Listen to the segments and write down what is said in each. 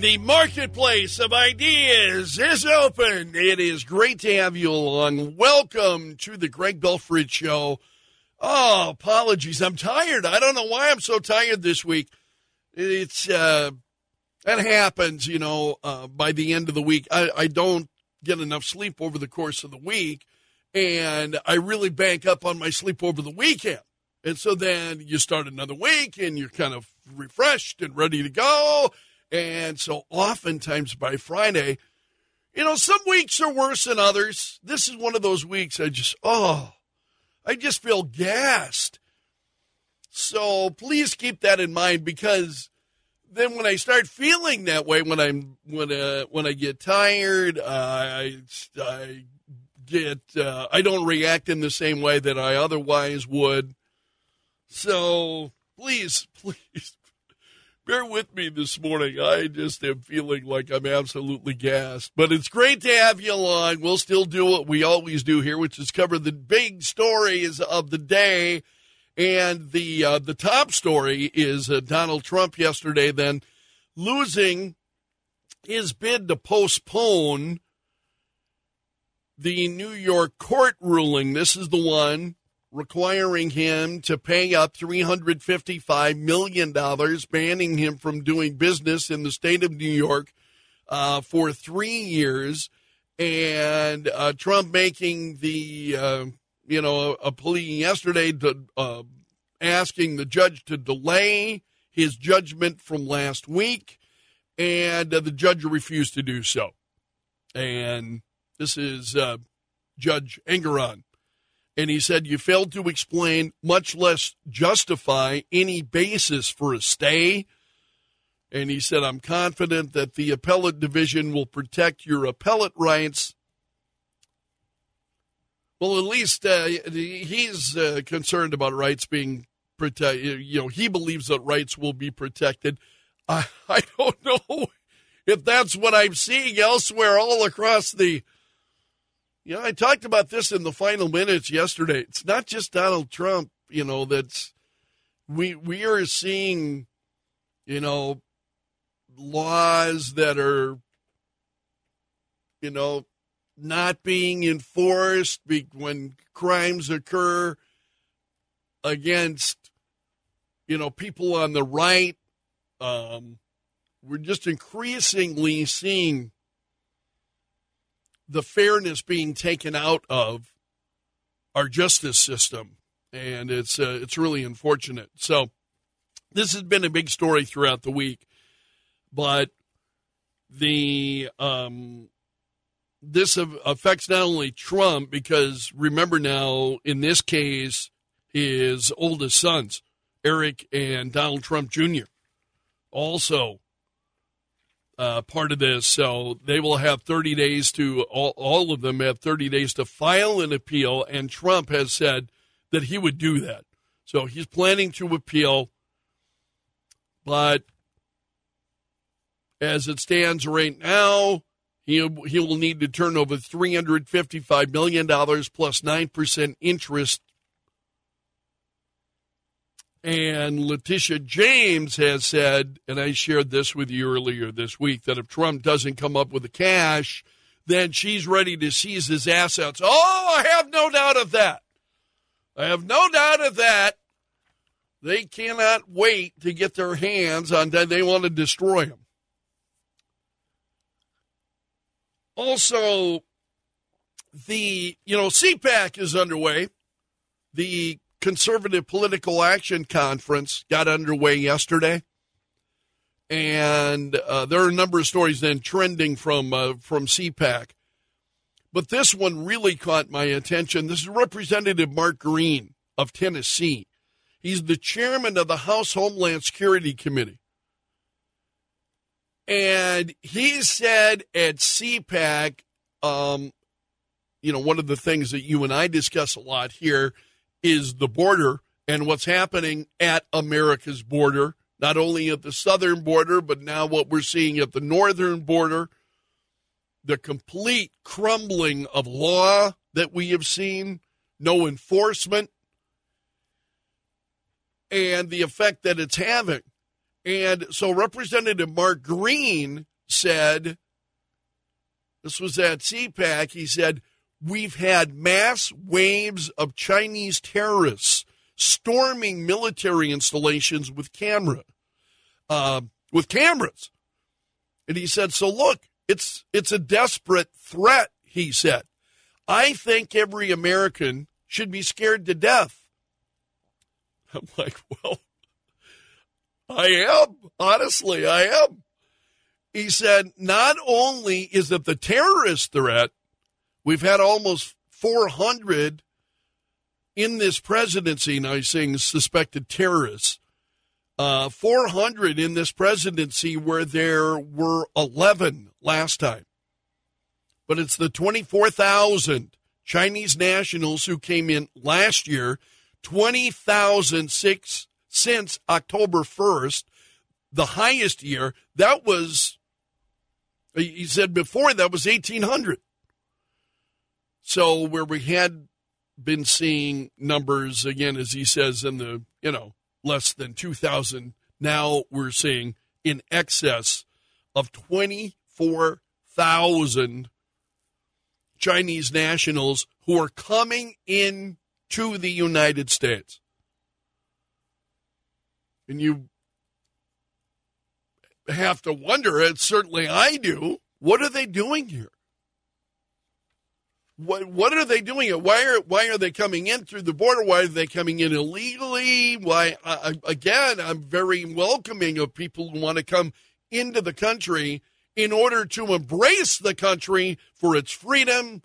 The marketplace of ideas is open. It is great to have you along. Welcome to the Greg Belfrage Show. Oh, apologies. I'm tired. I don't know why I'm so tired this week. It's, uh, that happens, you know, uh, by the end of the week. I, I don't get enough sleep over the course of the week, and I really bank up on my sleep over the weekend. And so then you start another week and you're kind of refreshed and ready to go. And so oftentimes by Friday, you know, some weeks are worse than others. This is one of those weeks I just, oh, I just feel gassed. So please keep that in mind because then when I start feeling that way, when I'm when uh, when I get tired, uh, I I get uh, I don't react in the same way that I otherwise would. So please, please bear with me this morning. I just am feeling like I'm absolutely gassed. But it's great to have you along. We'll still do what we always do here, which is cover the big stories of the day. And the uh, the top story is uh, Donald Trump yesterday then losing his bid to postpone the New York court ruling. This is the one requiring him to pay up $355 million, banning him from doing business in the state of New York uh, for three years. And uh, Trump making the, uh, you know, a, plea yesterday to uh, asking the judge to delay his judgment from last week. And uh, the judge refused to do so. And this is uh, Judge Engoron and he said, You failed to explain, much less justify, any basis for a stay. And he said, I'm confident that the appellate division will protect your appellate rights. Well, at least uh, he's uh, concerned about rights being protected. You know, he believes that rights will be protected. I, I don't know if that's what I'm seeing elsewhere all across the you know, I talked about this in the final minutes yesterday. It's not just Donald Trump, you know, that's we we are seeing, you know, laws that are you know, not being enforced when crimes occur against you know people on the right um, we're just increasingly seeing the fairness being taken out of our justice system, and it's uh, it's really unfortunate. So this has been a big story throughout the week, but the um, this affects not only Trump because remember now in this case his oldest sons Eric and Donald Trump Jr. also uh, part of this. So they will have 30 days to, all, all of them have 30 days to file an appeal, and Trump has said that he would do that. So he's planning to appeal, but as it stands right now, he, he will need to turn over $355 million plus 9% interest and Letitia James has said, and I shared this with you earlier this week, that if Trump doesn't come up with the cash, then she's ready to seize his assets. Oh, I have no doubt of that. I have no doubt of that. They cannot wait to get their hands on that. They want to destroy him. Also, the, you know, CPAC is underway. The Conservative Political Action Conference got underway yesterday, and uh, there are a number of stories then trending from uh, from CPAC. But this one really caught my attention. This is Representative Mark Green of Tennessee. He's the chairman of the House Homeland Security Committee. And he said at CPAC, um, you know, one of the things that you and I discuss a lot here is the border and what's happening at America's border, not only at the southern border, but now what we're seeing at the northern border, the complete crumbling of law that we have seen, no enforcement, and the effect that it's having. And so Representative Mark Green said, this was at CPAC, he said, we've had mass waves of Chinese terrorists storming military installations with camera, uh, with cameras. And he said, so look, it's, it's a desperate threat, he said. I think every American should be scared to death. I'm like, well, I am. Honestly, I am. He said, not only is it the terrorist threat, we've had almost 400 in this presidency, now he's saying suspected terrorists, uh, 400 in this presidency where there were 11 last time. But it's the 24,000 Chinese nationals who came in last year, 20,006 since October 1st, the highest year. That was, he said before, that was 1,800. So where we had been seeing numbers, again, as he says, in the, you know, less than 2,000, now we're seeing in excess of 24,000 Chinese nationals who are coming in to the United States. And you have to wonder, and certainly I do, what are they doing here? What what are they doing? Why are why are they coming in through the border? Why are they coming in illegally? Why uh, again? I'm very welcoming of people who want to come into the country in order to embrace the country for its freedom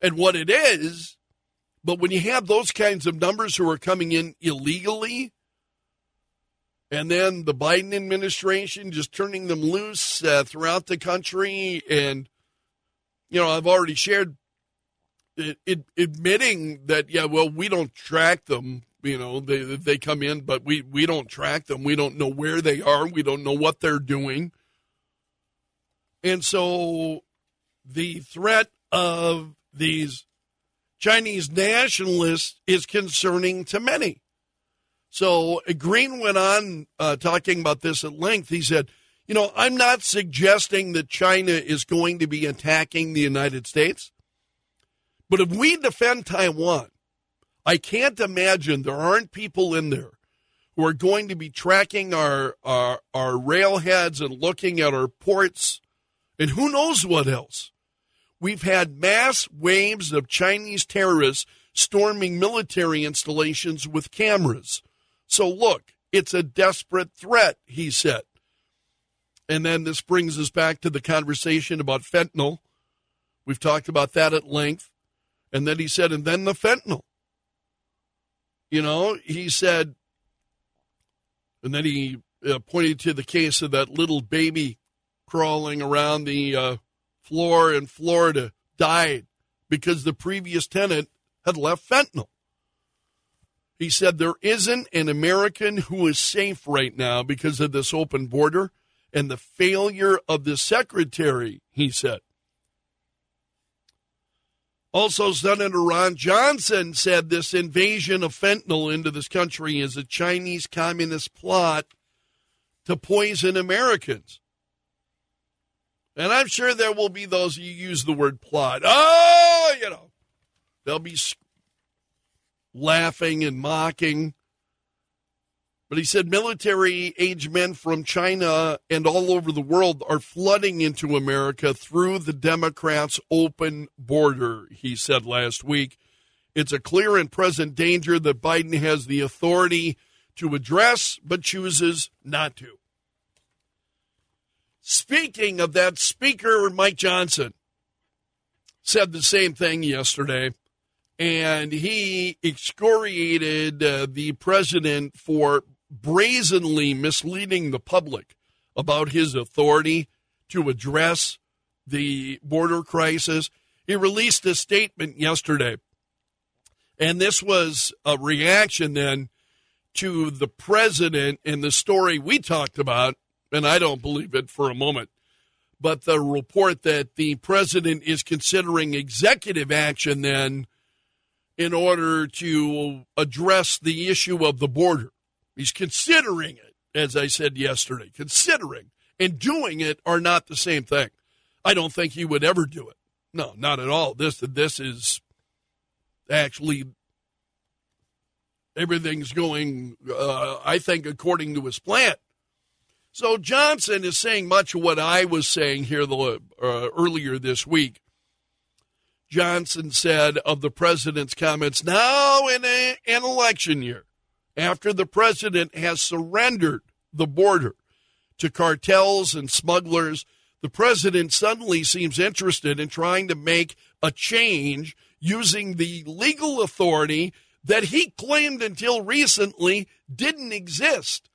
and what it is. But when you have those kinds of numbers who are coming in illegally, and then the Biden administration just turning them loose uh, throughout the country, and you know, I've already shared it, it, admitting that yeah, well, we don't track them. You know, they they come in, but we we don't track them. We don't know where they are. We don't know what they're doing. And so the threat of these Chinese nationalists is concerning to many. So Green went on uh, talking about this at length. He said, You know, I'm not suggesting that China is going to be attacking the United States, but if we defend Taiwan, I can't imagine there aren't people in there who are going to be tracking our, our, our railheads and looking at our ports and who knows what else. We've had mass waves of Chinese terrorists storming military installations with cameras. So, look, it's a desperate threat, he said. And then this brings us back to the conversation about fentanyl. We've talked about that at length. And then he said, and then the fentanyl. You know, he said, and then he uh, pointed to the case of that little baby crawling around the uh, floor in Florida died because the previous tenant had left fentanyl. He said there isn't an American who is safe right now because of this open border and the failure of the secretary, he said. Also, Senator Ron Johnson said this invasion of fentanyl into this country is a Chinese communist plot to poison Americans. And I'm sure there will be those who use the word plot. Oh, you know, they'll be laughing and mocking. But he said military age men from China and all over the world are flooding into America through the Democrats' open border, he said last week. It's a clear and present danger that Biden has the authority to address, but chooses not to. Speaking of that, Speaker Mike Johnson said the same thing yesterday, and he excoriated uh, the president for brazenly misleading the public about his authority to address the border crisis. He released a statement yesterday, and this was a reaction then to the president and the story we talked about and I don't believe it for a moment. But the report that the president is considering executive action then in order to address the issue of the border. He's considering it, as I said yesterday, considering. and doing it are not the same thing. I don't think he would ever do it. No, not at all. This this is actually everything's going, uh, I think, according to his plan. So Johnson is saying much of what I was saying here the, uh, earlier this week. Johnson said of the president's comments now in a, an election year, after the president has surrendered the border to cartels and smugglers, the president suddenly seems interested in trying to make a change using the legal authority that he claimed until recently didn't exist.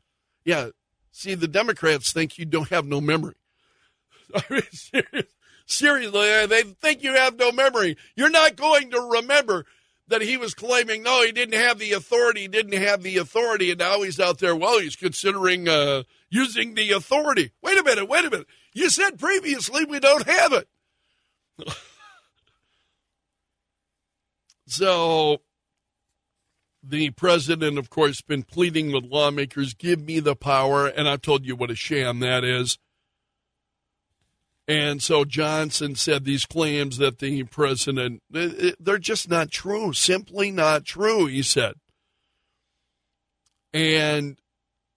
Yeah, see, the Democrats think you don't have no memory. Seriously, they think you have no memory. You're not going to remember that he was claiming, no, he didn't have the authority, he didn't have the authority, and now he's out there, well, he's considering uh, using the authority. Wait a minute, wait a minute. You said previously we don't have it. so the president, of course, been pleading with lawmakers, give me the power, and I've told you what a sham that is. And so Johnson said these claims that the president, they're just not true, simply not true, he said. And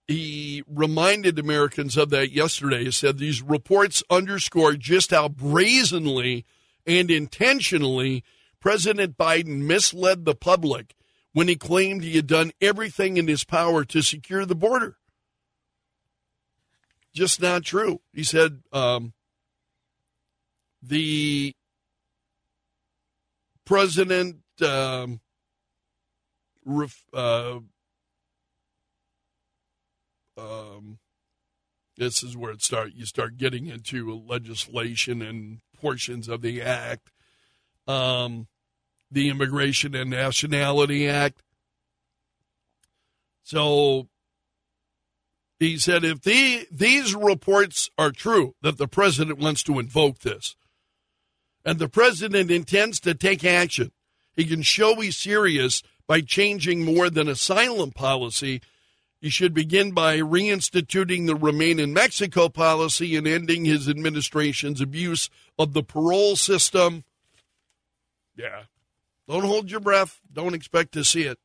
he reminded Americans of that yesterday. He said these reports underscore just how brazenly and intentionally President Biden misled the public when he claimed he had done everything in his power to secure the border. Just not true. He said, um, the president um, ref, uh, um, this is where it start you start getting into legislation and portions of the act. Um, the immigration and nationality act. So he said if the, these reports are true that the president wants to invoke this and the president intends to take action. He can show he's serious by changing more than asylum policy. He should begin by reinstituting the Remain in Mexico policy and ending his administration's abuse of the parole system. Yeah. Don't hold your breath. Don't expect to see it.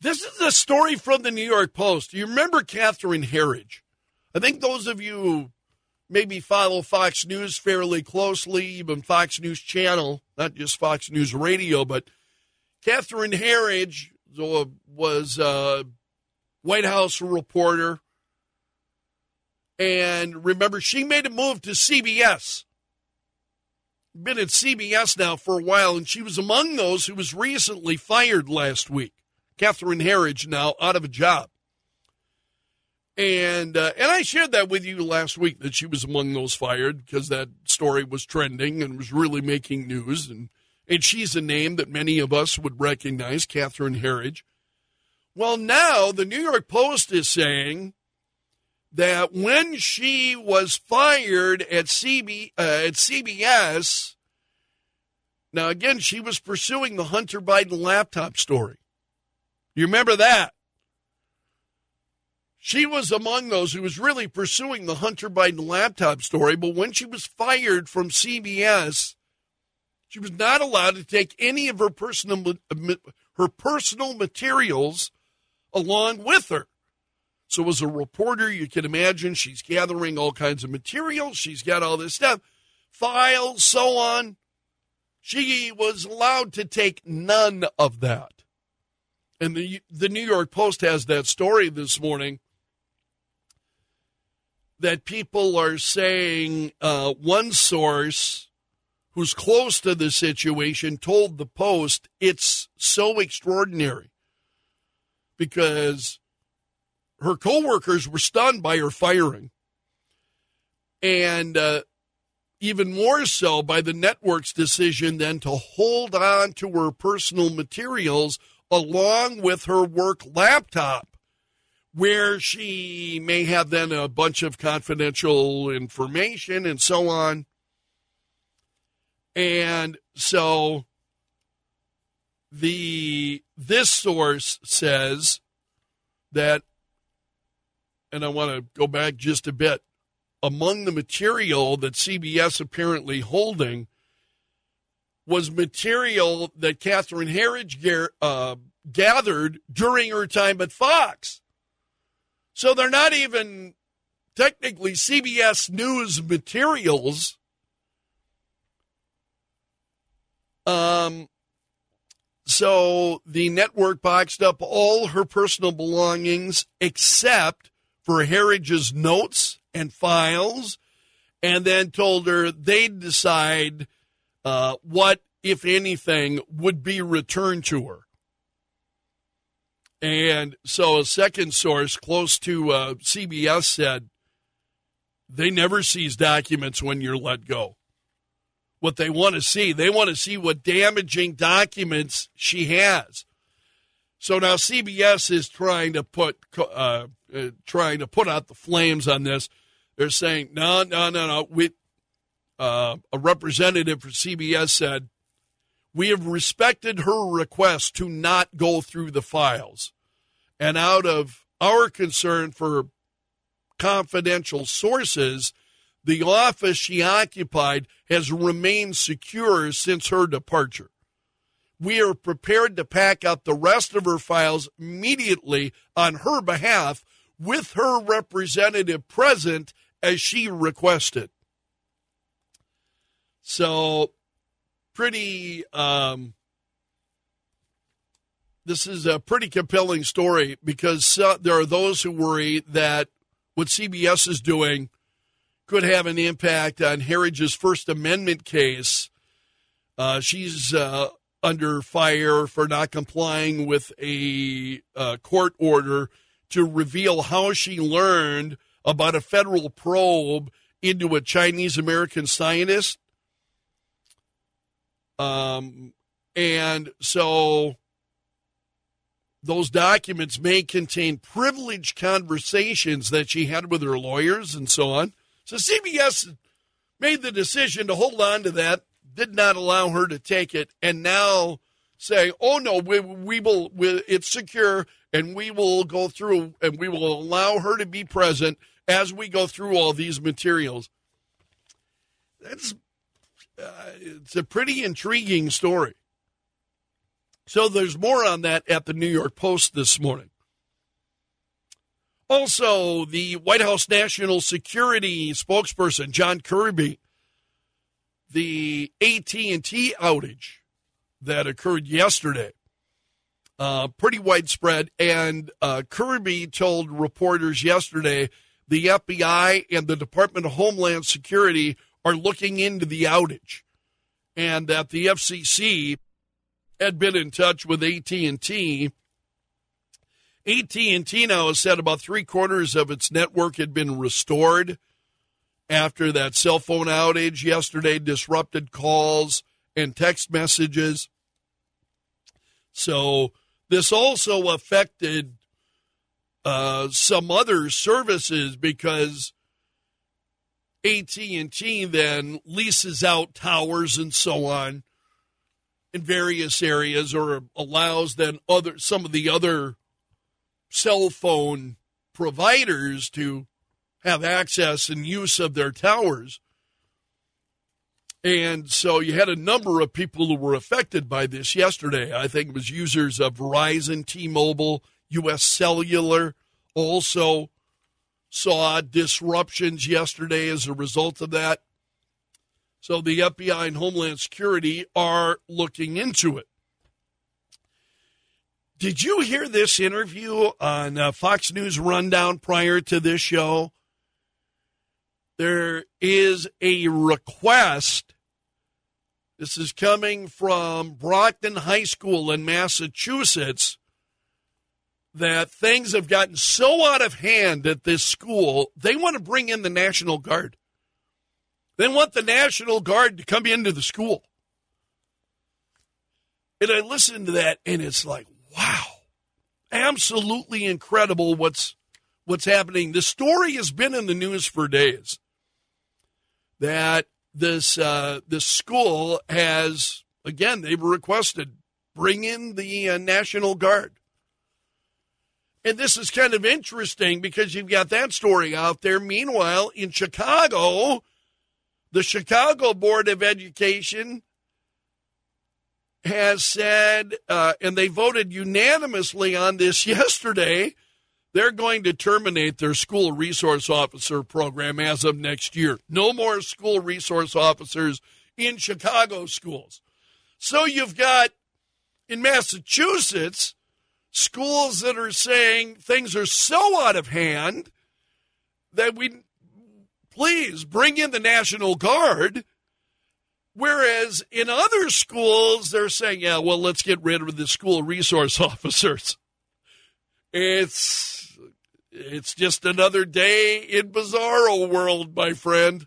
This is a story from the New York Post. You remember Catherine Herridge? I think those of you maybe follow Fox News fairly closely, even Fox News Channel, not just Fox News Radio, but Catherine Herridge was a White House reporter. And remember, she made a move to CBS. Been at CBS now for a while, and she was among those who was recently fired last week. Catherine Herridge now out of a job. And uh, and I shared that with you last week that she was among those fired because that story was trending and was really making news. And, and she's a name that many of us would recognize, Catherine Herridge. Well, now the New York Post is saying that when she was fired at, CB, uh, at CBS, now again, she was pursuing the Hunter Biden laptop story. You remember that? She was among those who was really pursuing the Hunter Biden laptop story, but when she was fired from CBS, she was not allowed to take any of her personal her personal materials along with her. So, as a reporter, you can imagine she's gathering all kinds of materials. She's got all this stuff, files, so on. She was allowed to take none of that. And the the New York Post has that story this morning that people are saying uh, one source who's close to the situation told the Post it's so extraordinary because her coworkers were stunned by her firing. And uh, even more so by the network's decision then to hold on to her personal materials along with her work laptop where she may have then a bunch of confidential information and so on. And so the this source says that and I want to go back just a bit. Among the material that CBS apparently holding was material that Catherine Herridge uh, gathered during her time at Fox. So they're not even technically CBS News materials. Um, so the network boxed up all her personal belongings except for Herridge's notes and files, and then told her they'd decide uh, what, if anything, would be returned to her. And so a second source close to uh, CBS said they never seize documents when you're let go. What they want to see, they want to see what damaging documents she has. So now CBS is trying to put uh, uh, trying to put out the flames on this. They're saying no, no, no, no. We, uh, a representative for CBS said we have respected her request to not go through the files. And out of our concern for confidential sources, the office she occupied has remained secure since her departure. We are prepared to pack up the rest of her files immediately on her behalf with her representative present as she requested. So, pretty. Um, this is a pretty compelling story because uh, there are those who worry that what CBS is doing could have an impact on Herridge's First Amendment case. Uh, she's uh, under fire for not complying with a uh, court order to reveal how she learned about a federal probe into a Chinese American scientist um, and so those documents may contain privileged conversations that she had with her lawyers and so on. So CBS made the decision to hold on to that, did not allow her to take it, and now say, "Oh no, we, we will. We, it's secure, and we will go through, and we will allow her to be present as we go through all these materials." That's uh, it's a pretty intriguing story. So there's more on that at the New York Post this morning. Also, the White House National Security spokesperson John Kirby, the AT&T outage that occurred yesterday, uh, pretty widespread. And uh, Kirby told reporters yesterday the FBI and the Department of Homeland Security are looking into the outage, and that the FCC had been in touch with AT&T. AT&T now has said about three quarters of its network had been restored after that cell phone outage yesterday disrupted calls and text messages. So this also affected uh, some other services because AT&T then leases out towers and so on in various areas or allows then other some of the other cell phone providers to have access and use of their towers. And so you had a number of people who were affected by this yesterday. I think it was users of Verizon, T Mobile, US Cellular, also saw disruptions yesterday as a result of that. So the FBI and Homeland Security are looking into it. Did you hear this interview on uh, Fox News Rundown prior to this show? There is a request. This is coming from Brockton High School in Massachusetts that things have gotten so out of hand at this school, they want to bring in the National Guard. They want the National Guard to come into the school. And I listened to that and it's like, wow, absolutely incredible what's what's happening. The story has been in the news for days that this uh, this school has again they've requested bring in the uh, National Guard. And this is kind of interesting because you've got that story out there. Meanwhile, in Chicago, the Chicago Board of Education has said, uh, and they voted unanimously on this yesterday, they're going to terminate their school resource officer program as of next year. No more school resource officers in Chicago schools. So you've got in Massachusetts schools that are saying things are so out of hand that we please bring in the National Guard. Whereas in other schools, they're saying, yeah, well, let's get rid of the school resource officers. It's it's just another day in bizarro world, my friend.